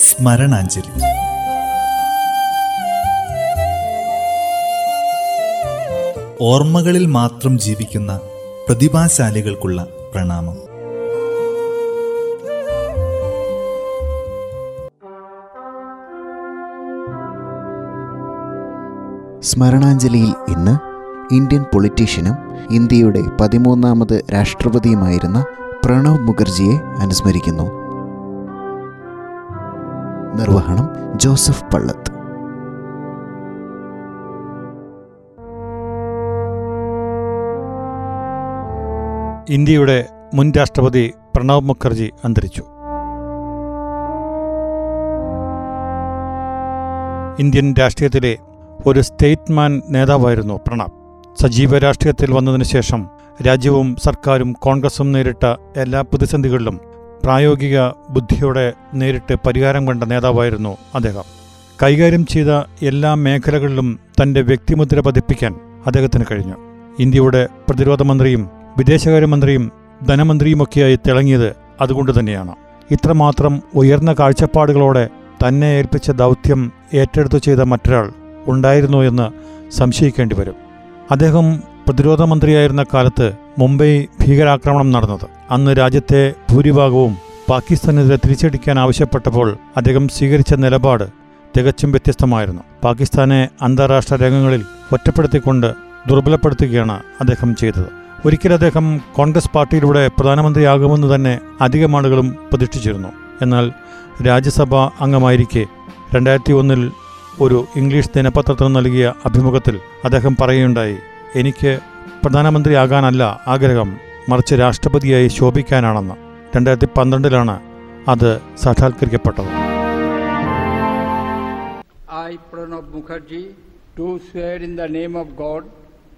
സ്മരണാഞ്ജലി. ഓർമ്മകളിൽ മാത്രം ജീവിക്കുന്ന പ്രതിഭാശാലികൾക്കുള്ള പ്രണാമം. സ്മരണാഞ്ജലിയിൽ ഇന്ന് ഇന്ത്യൻ പൊളിറ്റീഷ്യനും ഇന്ത്യയുടെ പതിമൂന്നാമത് രാഷ്ട്രപതിയുമായിരുന്ന പ്രണവ് മുഖർജിയെ അനുസ്മരിക്കുന്നു. നിർവഹണം ജോസഫ് പള്ളത്ത്. ഇന്ത്യയുടെ മുൻ രാഷ്ട്രപതി പ്രണബ് മുഖർജി അന്തരിച്ചു. ഇന്ത്യൻ രാഷ്ട്രീയത്തിലെ ഒരു സ്റ്റേറ്റ്മാൻ നേതാവായിരുന്നു പ്രണബ് സജീവ രാഷ്ട്രീയത്തിൽ വന്നതിന് ശേഷം രാജ്യവും സർക്കാരും കോൺഗ്രസും നേരിട്ട എല്ലാ പ്രതിസന്ധികളിലും പ്രായോഗിക ബുദ്ധിയോടെ നേരിട്ട് പരിഹാരം കണ്ട നേതാവായിരുന്നു അദ്ദേഹം. കൈകാര്യം ചെയ്ത എല്ലാ മേഖലകളിലും തന്റെ വ്യക്തിമുദ്ര പതിപ്പിക്കാൻ അദ്ദേഹത്തിന് കഴിഞ്ഞു. ഇന്ത്യയുടെ പ്രതിരോധ മന്ത്രിയും വിദേശകാര്യമന്ത്രിയും ധനമന്ത്രിയുമൊക്കെയായി തിളങ്ങിയത് അതുകൊണ്ട് തന്നെയാണ്. ഇത്രമാത്രം ഉയർന്ന കാഴ്ചപ്പാടുകളോടെ തന്നെ ഏൽപ്പിച്ച ദൗത്യം ഏറ്റെടുത്തു ചെയ്ത മറ്റൊരാൾ ഉണ്ടായിരുന്നു എന്ന് സംശയിക്കേണ്ടി വരും. അദ്ദേഹം പ്രതിരോധ മന്ത്രിയായിരുന്ന കാലത്ത് മുംബൈ ഭീകരാക്രമണം നടന്നത്. അന്ന് രാജ്യത്തെ ഭൂരിഭാഗവും പാകിസ്ഥാനെതിരെ തിരിച്ചടിക്കാൻ ആവശ്യപ്പെട്ടപ്പോൾ അദ്ദേഹം സ്വീകരിച്ച നിലപാട് തികച്ചും വ്യത്യസ്തമായിരുന്നു. പാകിസ്ഥാനെ അന്താരാഷ്ട്ര രംഗങ്ങളിൽ ഒറ്റപ്പെടുത്തിക്കൊണ്ട് ദുർബലപ്പെടുത്തുകയാണ് അദ്ദേഹം ചെയ്തത്. ഒരിക്കൽ അദ്ദേഹം കോൺഗ്രസ് പാർട്ടിയിലൂടെ പ്രധാനമന്ത്രിയാകുമെന്ന് തന്നെ അധികം ആളുകളും പ്രതീക്ഷിച്ചിരുന്നു. എന്നാൽ രാജ്യസഭ അംഗമായിരിക്കെ രണ്ടായിരത്തി ഒന്നിൽ ഒരു ഇംഗ്ലീഷ് ദിനപത്രത്തിന് നൽകിയ അഭിമുഖത്തിൽ അദ്ദേഹം പറയുകയുണ്ടായി എനിക്ക് പ്രധാനമന്ത്രി പ്രധാനമന്ത്രിയാകാനല്ല ആഗ്രഹം മറിച്ച് രാഷ്ട്രപതിയായി ശോഭിക്കാനാണെന്ന്. രണ്ടായിരത്തി പന്ത്രണ്ടിലാണ് അത് സാക്ഷാത്കരിക്കപ്പെട്ടത്. I Pranab Mukherjee do swear in the name of God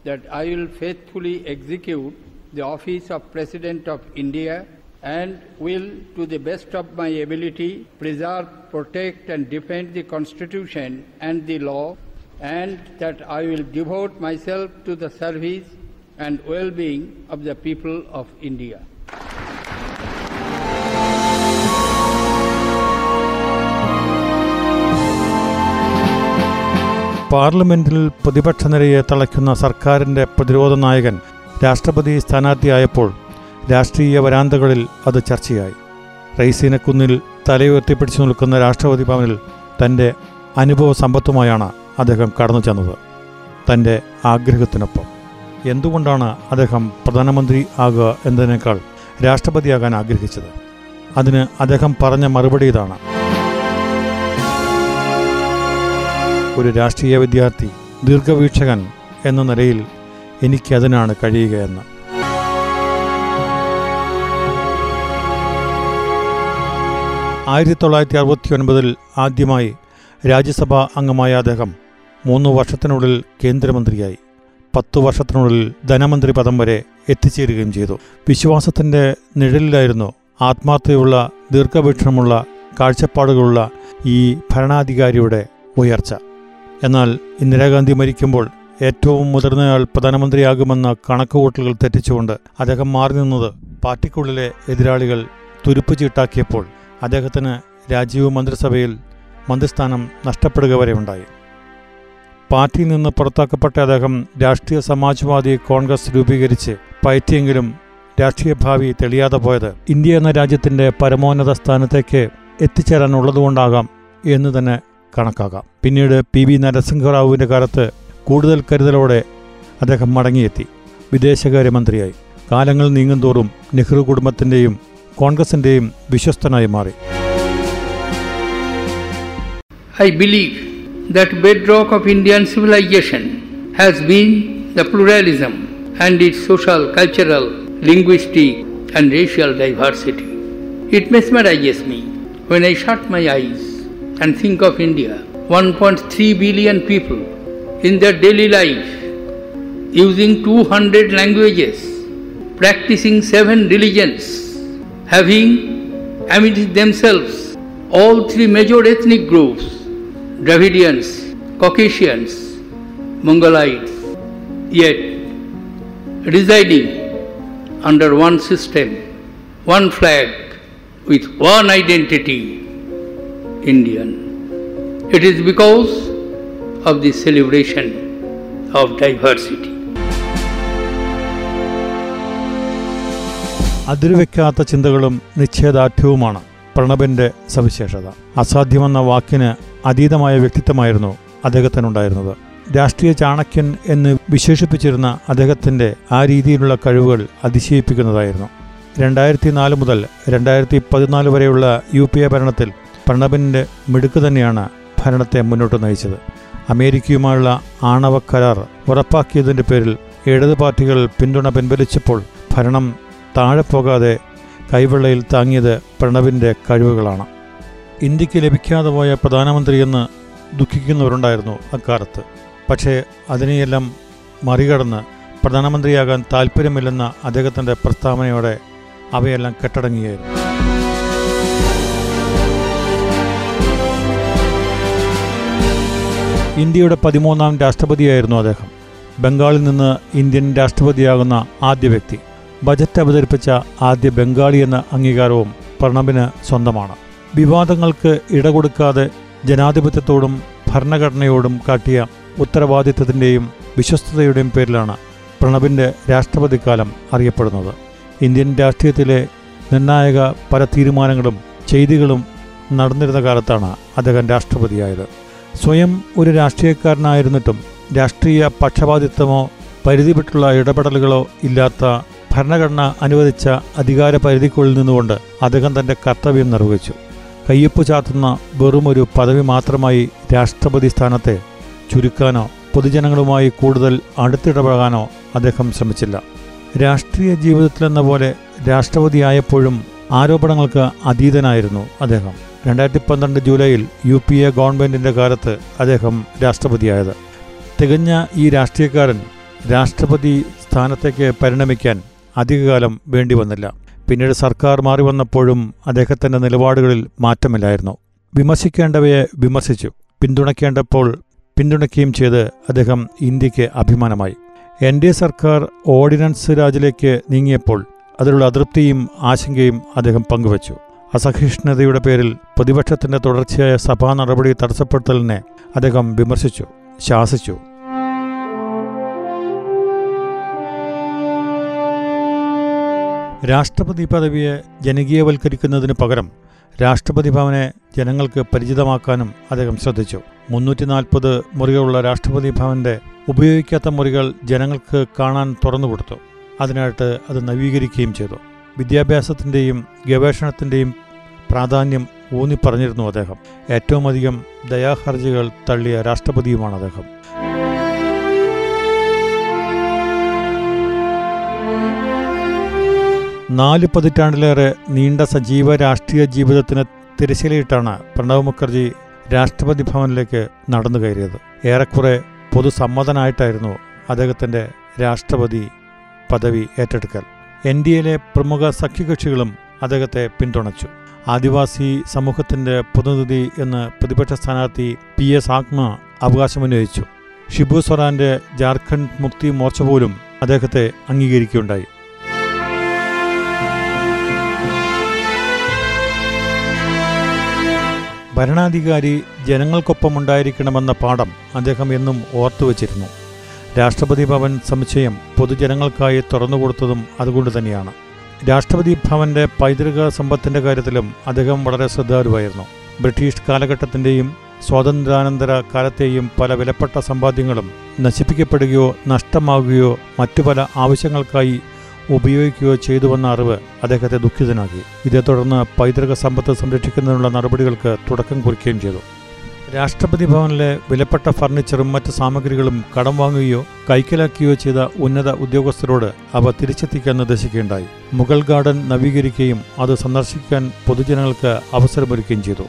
that I will faithfully execute the office of president of India and will to the best of my ability preserve protect and defend the constitution and the law and that I will devote myself to the service and well being of the people of India. പാർലമെന്റിൽ പ്രതിപക്ഷ നിരയെ തളയ്ക്കുന്ന സർക്കാരിന്റെ പ്രതിരോധ നായകൻ രാഷ്ട്രപതി സ്ഥാനാർത്ഥിയായപ്പോൾ രാഷ്ട്രീയ വരാന്തകളിൽ അത് ചർച്ചയായി റൈസീനക്കുന്നിൽ തലയുയർത്തിപ്പിടിച്ചു നിൽക്കുന്ന രാഷ്ട്രപതി ഭവനിൽ തന്റെ അനുഭവ സമ്പത്തുമായാണ് അദ്ദേഹം കടന്നു ചെന്നത് തന്റെ ആഗ്രഹത്തിനൊപ്പം. എന്തുകൊണ്ടാണ് അദ്ദേഹം പ്രധാനമന്ത്രി ആകുക എന്നതിനേക്കാൾ രാഷ്ട്രപതിയാകാൻ ആഗ്രഹിച്ചത്? അതിന് അദ്ദേഹം പറഞ്ഞ മറുപടി ഇതാണ്. ഒരു രാഷ്ട്രീയ വിദ്യാർത്ഥി ദീർഘവീക്ഷകൻ എന്ന നിലയിൽ എനിക്കതിനാണ് കഴിയുകയെന്ന് ആയിരത്തി തൊള്ളായിരത്തി അറുപത്തി ഒൻപതിൽ ആദ്യമായി രാജ്യസഭാ അംഗമായ അദ്ദേഹം മൂന്ന് വർഷത്തിനുള്ളിൽ കേന്ദ്രമന്ത്രിയായി. പത്തു വർഷത്തിനുള്ളിൽ ധനമന്ത്രി പദം വരെ എത്തിച്ചേരുകയും ചെയ്തു. വിശ്വാസത്തിന്റെ നിഴലിലായിരുന്നു ആത്മാർത്ഥതയുള്ള ദീർഘവീക്ഷണമുള്ള കാഴ്ചപ്പാടുകളുള്ള ഈ ഭരണാധികാരിയുടെ ഉയർച്ച. എന്നാൽ ഇന്ദിരാഗാന്ധി മരിക്കുമ്പോൾ ഏറ്റവും മുതിർന്നയാൾ പ്രധാനമന്ത്രിയാകുമെന്ന കണക്കുകൂട്ടലുകൾ തെറ്റിച്ചുകൊണ്ട് അദ്ദേഹം മാറി നിന്നത് പാർട്ടിക്കുള്ളിലെ എതിരാളികൾ തുരുപ്പ് ചീട്ടാക്കിയപ്പോൾ അദ്ദേഹത്തിന് രാജീവ് മന്ത്രിസഭയിൽ മന്ത്രിസ്ഥാനം നഷ്ടപ്പെടുക വരെ ഉണ്ടായി. പാർട്ടിയിൽ നിന്ന് പുറത്താക്കപ്പെട്ട അദ്ദേഹം രാഷ്ട്രീയ സമാജ്വാദി കോൺഗ്രസ് രൂപീകരിച്ച് പയറ്റിയെങ്കിലും രാഷ്ട്രീയ ഭാവി തെളിയാതെ പോയത് ഇന്ത്യ എന്ന രാജ്യത്തിന്റെ പരമോന്നത സ്ഥാനത്തേക്ക് എത്തിച്ചേരാനുള്ളതുകൊണ്ടാകാം എന്ന് തന്നെ കണക്കാക്കാം. പിന്നീട് പി വി നരസിംഹറാവുവിന്റെ കാലത്ത് കൂടുതൽ കരുതലോടെ അദ്ദേഹം മടങ്ങിയെത്തി. വിദേശകാര്യമന്ത്രിയായി. കാലങ്ങൾ നീങ്ങുന്തോറും നെഹ്റു കുടുംബത്തിന്റെയും കോൺഗ്രസിന്റെയും വിശ്വസ്തനായി മാറി. I believe that bedrock of Indian civilization has been the pluralism and its social, cultural, linguistic, and racial diversity. It mesmerizes me when I shut my eyes and think of India, 1.3 billion people in their daily life, using 200 languages, practicing seven religions, having amidst themselves all three major ethnic groups Dravidians, Caucasians, Mongolites, yet residing under one system, one flag, with one identity, Indian. It is because of the celebration of diversity. അതിരുവെക്കാത്ത ചിന്തകളും നിശ്ചയദാർഢ്യവുമാണ് പ്രണബിന്റെ സവിശേഷത അസാധ്യമെന്ന വാക്കിന് അതീതമായ വ്യക്തിത്വമായിരുന്നു അദ്ദേഹത്തിനുണ്ടായിരുന്നത്. രാഷ്ട്രീയ ചാണക്യൻ എന്ന് വിശേഷിപ്പിച്ചിരുന്ന അദ്ദേഹത്തിന്റെ ആ രീതിയിലുള്ള കഴിവുകൾ അതിശയിപ്പിക്കുന്നതായിരുന്നു. രണ്ടായിരത്തി നാല് മുതൽ രണ്ടായിരത്തി പതിനാല് വരെയുള്ള യു പി എ ഭരണത്തിൽ പ്രണബിന്റെ മിടുക്ക് തന്നെയാണ് ഭരണത്തെ മുന്നോട്ട് നയിച്ചത്. അമേരിക്കയുമായുള്ള ആണവ കരാർ ഉറപ്പാക്കിയതിന്റെ പേരിൽ ഇടത് പാർട്ടികൾ പിന്തുണ പിൻവലിച്ചപ്പോൾ ഭരണം താഴെ പോകാതെ കൈവെള്ളയിൽ താങ്ങിയത് പ്രണബിന്റെ കഴിവുകളാണ്. ഇന്ത്യയ്ക്ക് ലഭിക്കാതെ പോയ പ്രധാനമന്ത്രിയെന്ന് ദുഃഖിക്കുന്നവരുണ്ടായിരുന്നു അക്കാലത്ത്. പക്ഷേ അതിനെയെല്ലാം മറികടന്ന് പ്രധാനമന്ത്രിയാകാൻ താല്പര്യമില്ലെന്ന അദ്ദേഹത്തിന്റെ പ്രസ്താവനയോടെ അവയെല്ലാം കെട്ടടങ്ങിയായിരുന്നു. ഇന്ത്യയുടെ പതിമൂന്നാം രാഷ്ട്രപതിയായിരുന്നു അദ്ദേഹം. ബംഗാളിൽ നിന്ന് ഇന്ത്യൻ രാഷ്ട്രപതിയാകുന്ന ആദ്യ വ്യക്തി. ബജറ്റ് അവതരിപ്പിച്ച ആദ്യ ബംഗാളി എന്ന അംഗീകാരവും പ്രണബിന് സ്വന്തമാണ്. വിവാദങ്ങൾക്ക് ഇടകൊടുക്കാതെ ജനാധിപത്യത്തോടും ഭരണഘടനയോടും കാട്ടിയ ഉത്തരവാദിത്തത്തിന്റെയും വിശ്വസ്തതയുടെയും പേരിലാണ് പ്രണബിന്റെ രാഷ്ട്രപതിക്കാലം അറിയപ്പെടുന്നത്. ഇന്ത്യൻ രാഷ്ട്രീയത്തിലെ നിർണായക പല തീരുമാനങ്ങളും ചെയ്തികളും നടന്നിരുന്ന കാലത്താണ് അദ്ദേഹം രാഷ്ട്രപതിയായത്. സ്വയം ഒരു രാഷ്ട്രീയക്കാരനായിരുന്നിട്ടും രാഷ്ട്രീയ പക്ഷപാതിത്വമോ പരിധി വിട്ടുള്ള ഇടപെടലുകളോ ഇല്ലാത്ത ഭരണഘടന അനുവദിച്ച അധികാര പരിധിക്കുള്ളിൽ നിന്നുകൊണ്ട് അദ്ദേഹം തന്റെ കർത്തവ്യം നിർവഹിച്ചു. കയ്യൊപ്പ് ചാത്തുന്ന വെറുമൊരു പദവി മാത്രമായി രാഷ്ട്രപതി സ്ഥാനത്തെ ചുരുക്കാനോ പൊതുജനങ്ങളുമായി കൂടുതൽ അടുത്തിടപഴകാനോ അദ്ദേഹം ശ്രമിച്ചില്ല. രാഷ്ട്രീയ ജീവിതത്തിലെന്ന പോലെ രാഷ്ട്രപതിയായപ്പോഴും ആരോപണങ്ങൾക്ക് അതീതനായിരുന്നു അദ്ദേഹം. രണ്ടായിരത്തി പന്ത്രണ്ട് ജൂലൈയിൽ യു പി എ ഗവൺമെന്റിന്റെ കാലത്ത് അദ്ദേഹം രാഷ്ട്രപതിയായത്. തികഞ്ഞ ഈ രാഷ്ട്രീയക്കാരൻ രാഷ്ട്രപതി സ്ഥാനത്തേക്ക് പരിണമിക്കാൻ അധികകാലം വേണ്ടി വന്നില്ല. പിന്നീട് സർക്കാർ മാറി വന്നപ്പോഴും അദ്ദേഹത്തിന്റെ നിലപാടുകളിൽ മാറ്റമില്ലായിരുന്നു. വിമർശിക്കേണ്ടവയെ വിമർശിച്ചു. പിന്തുണയ്ക്കേണ്ടപ്പോൾ പിന്തുണയ്ക്കുകയും ചെയ്ത് അദ്ദേഹം ഇന്ത്യയ്ക്ക് അഭിമാനമായി. എൻ ഡി എ സർക്കാർ ഓർഡിനൻസ് രാജിലേക്ക് നീങ്ങിയപ്പോൾ അതിലുള്ള അതൃപ്തിയും ആശങ്കയും അദ്ദേഹം പങ്കുവച്ചു. അസഹിഷ്ണുതയുടെ പേരിൽ പ്രതിപക്ഷത്തിന്റെ തുടർച്ചയായ സഭാ നടപടി തടസ്സപ്പെടുത്തലിനെ അദ്ദേഹം വിമർശിച്ചു ശാസിച്ചു. രാഷ്ട്രപതി പദവിയെ ജനകീയവൽക്കരിക്കുന്നതിന് പകരം രാഷ്ട്രപതി ഭവനെ ജനങ്ങൾക്ക് പരിചിതമാക്കാനും അദ്ദേഹം ശ്രദ്ധിച്ചു. മുന്നൂറ്റി നാൽപ്പത് മുറികളുള്ള രാഷ്ട്രപതി ഭവന്റെ ഉപയോഗിക്കാത്ത മുറികൾ ജനങ്ങൾക്ക് കാണാൻ തുറന്നു കൊടുത്തു. അതിനായിട്ട് അത് നവീകരിക്കുകയും ചെയ്തു. വിദ്യാഭ്യാസത്തിന്റെയും ഗവേഷണത്തിന്റെയും പ്രാധാന്യം ഊന്നിപ്പറഞ്ഞിരുന്നു അദ്ദേഹം. ഏറ്റവും അധികം ദയാഹർജികൾ തള്ളിയ രാഷ്ട്രപതിയുമാണ് അദ്ദേഹം. നാല് പതിറ്റാണ്ടിലേറെ നീണ്ട സജീവ രാഷ്ട്രീയ ജീവിതത്തിന് തിരശ്ശീലയിട്ടാണ് പ്രണവ് മുഖർജി രാഷ്ട്രപതി ഭവനിലേക്ക് നടന്നു കയറിയത്. ഏറെക്കുറെ പൊതുസമ്മതനായിട്ടായിരുന്നു അദ്ദേഹത്തിന്റെ രാഷ്ട്രപതി പദവി ഏറ്റെടുക്കൽ. എൻ ഡി എയിലെ പ്രമുഖ സഖ്യകക്ഷികളും അദ്ദേഹത്തെ പിന്തുണച്ചു. ആദിവാസി സമൂഹത്തിന്റെ പ്രതിനിധി എന്ന് പ്രതിപക്ഷ സ്ഥാനാർത്ഥി പി എസ് ആത്മ അവകാശമുന്നയിച്ചു. ഷിബു സ്വരാന്റെ ജാർഖണ്ഡ് മുക്തി മോർച്ച പോലും അദ്ദേഹത്തെ അംഗീകരിക്കുകയുണ്ടായി. ഭരണാധികാരി ജനങ്ങൾക്കൊപ്പമുണ്ടായിരിക്കണമെന്ന പാഠം അദ്ദേഹം എന്നും ഓർത്തുവച്ചിരുന്നു. രാഷ്ട്രപതി ഭവൻ സമുച്ചയം പൊതുജനങ്ങൾക്കായി തുറന്നുകൊടുത്തതും അതുകൊണ്ട് തന്നെയാണ്. രാഷ്ട്രപതി ഭവന്റെ പൈതൃക സമ്പത്തിന്റെ കാര്യത്തിലും അദ്ദേഹം വളരെ ശ്രദ്ധാലുവായിരുന്നു. ബ്രിട്ടീഷ് കാലഘട്ടത്തിന്റെയും സ്വാതന്ത്ര്യാനന്തര കാലത്തെയും പല വിലപ്പെട്ട സമ്പാദ്യങ്ങളും നശിപ്പിക്കപ്പെടുകയോ നഷ്ടമാകുകയോ മറ്റു പല ആവശ്യങ്ങൾക്കായി ഉപയോഗിക്കുകയോ ചെയ്തുവെന്ന അറിവ് അദ്ദേഹത്തെ ദുഃഖിതനാക്കി. ഇതേ തുടർന്ന് പൈതൃക സമ്പത്ത് സംരക്ഷിക്കുന്നതിനുള്ള നടപടികൾക്ക് തുടക്കം കുറിക്കുകയും ചെയ്തു. രാഷ്ട്രപതി ഭവനിലെ വിലപ്പെട്ട ഫർണിച്ചറും മറ്റ് സാമഗ്രികളും കടം വാങ്ങുകയോ കൈക്കലാക്കുകയോ ചെയ്ത ഉന്നത ഉദ്യോഗസ്ഥരോട് അവ തിരിച്ചെത്തിക്കാൻ നിർദ്ദേശിക്കുകയുണ്ടായി. മുഗൾ ഗാർഡൻ നവീകരിക്കുകയും അത് സന്ദർശിക്കാൻ പൊതുജനങ്ങൾക്ക് അവസരമൊരുക്കുകയും ചെയ്തു.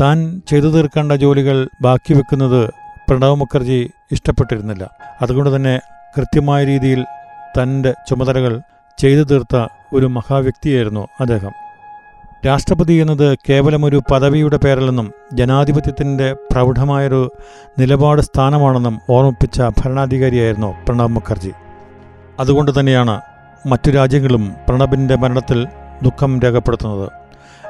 താൻ ചെയ്തു തീർക്കേണ്ട ജോലികൾ ബാക്കി വെക്കുന്നത് പ്രണവ് മുഖർജി ഇഷ്ടപ്പെട്ടിരുന്നില്ല. അതുകൊണ്ട് തന്നെ കൃത്യമായ രീതിയിൽ തന്റെ ചുമതലകൾ ചെയ്തു തീർത്ത ഒരു മഹാവ്യക്തിയായിരുന്നു അദ്ദേഹം. രാഷ്ട്രപതി എന്നത് കേവലം ഒരു പദവിയുടെ പേരല്ലെന്നും ജനാധിപത്യത്തിന്റെ പ്രൗഢമായൊരു നിലപാട് സ്ഥാനമാണെന്നും ഓർമ്മിപ്പിച്ച ഭരണാധികാരിയായിരുന്നു പ്രണബ് മുഖർജി. അതുകൊണ്ട് തന്നെയാണ് മറ്റു രാജ്യങ്ങളും പ്രണബിന്റെ മരണത്തിൽ ദുഃഖം രേഖപ്പെടുത്തുന്നത്.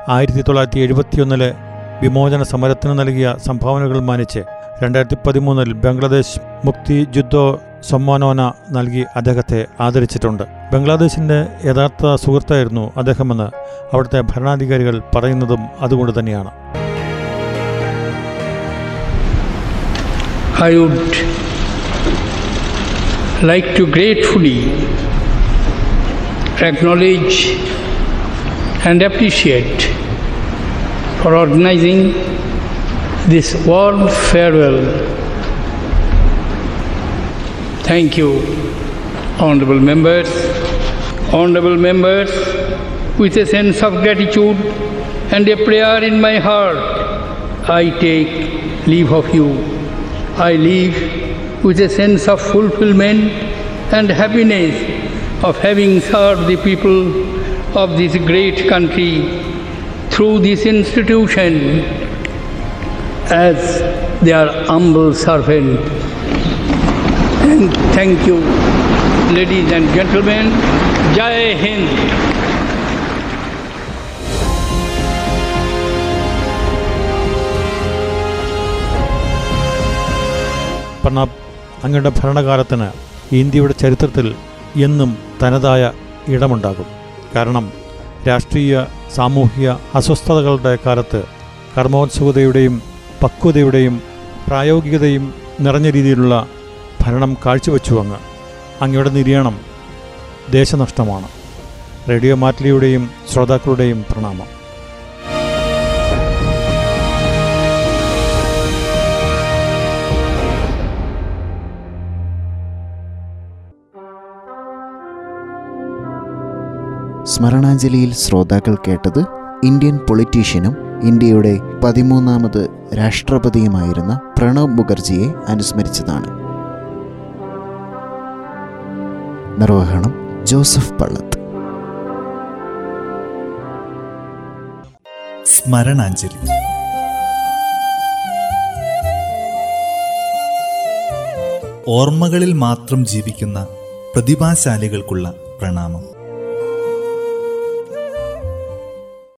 ആയിരത്തി തൊള്ളായിരത്തി എഴുപത്തിയൊന്നിലെ വിമോചന സമരത്തിന് നൽകിയ സംഭാവനകൾ മാനിച്ച് രണ്ടായിരത്തി പതിമൂന്നിൽ ബംഗ്ലാദേശ് മുക്തി ജുദ്ധോ സമ്മാനോന നൽകി അദ്ദേഹത്തെ ആദരിച്ചിട്ടുണ്ട്. ബംഗ്ലാദേശിന്റെ യഥാർത്ഥ സുഹൃത്തായിരുന്നു അദ്ദേഹമെന്ന് അവിടുത്തെ ഭരണാധികാരികൾ പറയുന്നതും അതുകൊണ്ട് തന്നെയാണ്. I would like to gratefully acknowledge and appreciate for organizing this warm farewell. Thank you, honorable members. Honorable members, with a sense of gratitude and a prayer in my heart, I take leave of you. I leave with a sense of fulfillment and happiness of having served the people of this great country through this institution as their humble servant. And thank you, ladies and gentlemen. Jai Hind. Pranab അങ്ങയുടെ ഭരണകാലത്തിന് ഇന്ത്യയുടെ ചരിത്രത്തിൽ എന്നും തനതായ ഇടമുണ്ടാകും കാരണം രാഷ്ട്രീയ സാമൂഹിക അസ്വസ്ഥതകളുടെ കാലത്ത് കർമ്മോത്സുകതയുടെയും പക്വതയുടെയും പ്രായോഗികതയും നിറഞ്ഞ രീതിയിലുള്ള ഭരണം കാഴ്ചവെച്ചു അങ്ങ്. അങ്ങയുടെ നിര്യാണം ദേശനഷ്ടമാണ്. റേഡിയോ മാറ്റ്ലിയുടെയും ശ്രോതാക്കളുടെയും പ്രണാമം. സ്മരണാഞ്ജലിയിൽ ശ്രോതാക്കൾ കേട്ടത് ഇന്ത്യൻ പൊളിറ്റീഷ്യനും ഇന്ത്യയുടെ പതിമൂന്നാമത് രാഷ്ട്രപതിയുമായിരുന്ന പ്രണബ് മുഖർജിയെ അനുസ്മരിച്ചതാണ്. നിർവഹണം ജോസഫ് പള്ളത്ത്. സ്മരണാഞ്ജലി. ഓർമ്മകളിൽ മാത്രം ജീവിക്കുന്ന പ്രതിഭാശാലികൾക്കുള്ള പ്രണാമം.